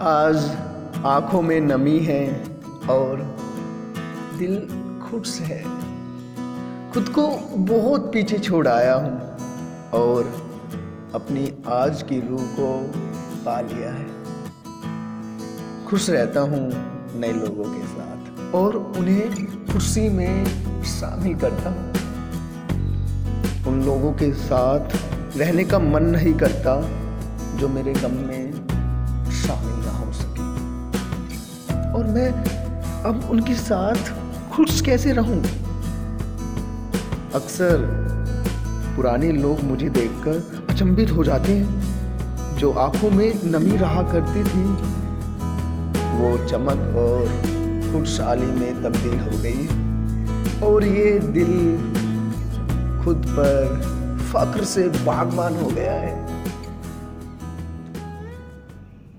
आज आँखों में नमी है और दिल खुश है। खुद को बहुत पीछे छोड़ आया हूँ और अपनी आज की रूह को पा लिया है। खुश रहता हूँ नए लोगों के साथ और उन्हें खुशी में शामिल करता हूँ। उन लोगों के साथ रहने का मन नहीं करता जो मेरे गम में मैं अब उनके साथ खुश कैसे रहूँ? अक्सर पुराने लोग मुझे देखकर अचंभित हो जाते हैं। जो आँखों में नमी रहा करती थी, वो चमक और खुशहाली में तब्दील हो गई। और ये दिल खुद पर फक्र से बागबान हो गया है।